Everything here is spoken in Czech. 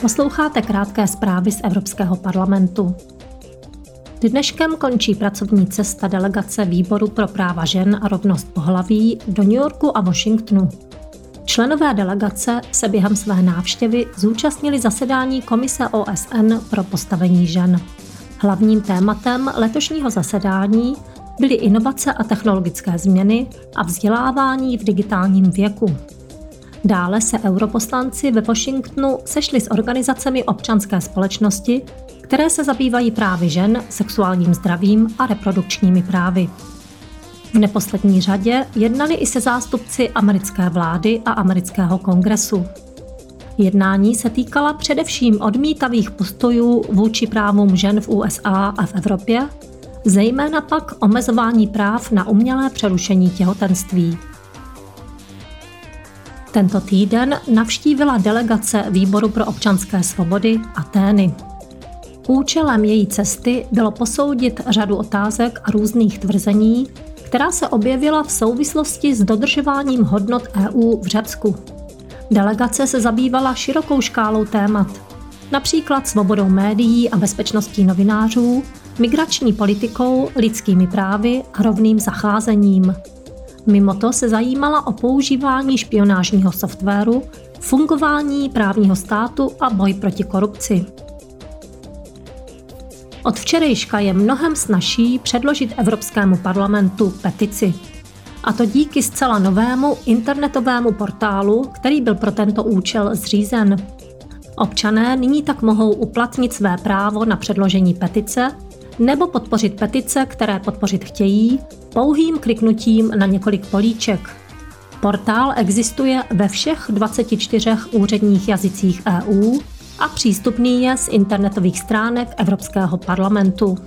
Posloucháte krátké zprávy z Evropského parlamentu. Dneškem končí pracovní cesta delegace Výboru pro práva žen a rovnost pohlaví do New Yorku a Washingtonu. Členové delegace se během své návštěvy zúčastnili zasedání Komise OSN pro postavení žen. Hlavním tématem letošního zasedání byly inovace a technologické změny a vzdělávání v digitálním věku. Dále se europoslanci ve Washingtonu sešli s organizacemi občanské společnosti, které se zabývají právy žen, sexuálním zdravím a reprodukčními právy. V neposlední řadě jednali i se zástupci americké vlády a amerického kongresu. Jednání se týkala především odmítavých postojů vůči právům žen v USA a v Evropě, zejména pak omezování práv na umělé přerušení těhotenství. Tento týden navštívila delegace Výboru pro občanské svobody Atény. Účelem její cesty bylo posoudit řadu otázek a různých tvrzení, která se objevila v souvislosti s dodržováním hodnot EU v Řecku. Delegace se zabývala širokou škálou témat, například svobodou médií a bezpečností novinářů, migrační politikou, lidskými právy a rovným zacházením. Mimo to se zajímala o používání špionážního softwaru, fungování právního státu a boj proti korupci. Od včerejška je mnohem snažší předložit Evropskému parlamentu petici. A to díky zcela novému internetovému portálu, který byl pro tento účel zřízen. Občané nyní tak mohou uplatnit své právo na předložení petice nebo podpořit petice, které podpořit chtějí, pouhým kliknutím na několik políček. Portál existuje ve všech 24 úředních jazycích EU a přístupný je z internetových stránek Evropského parlamentu.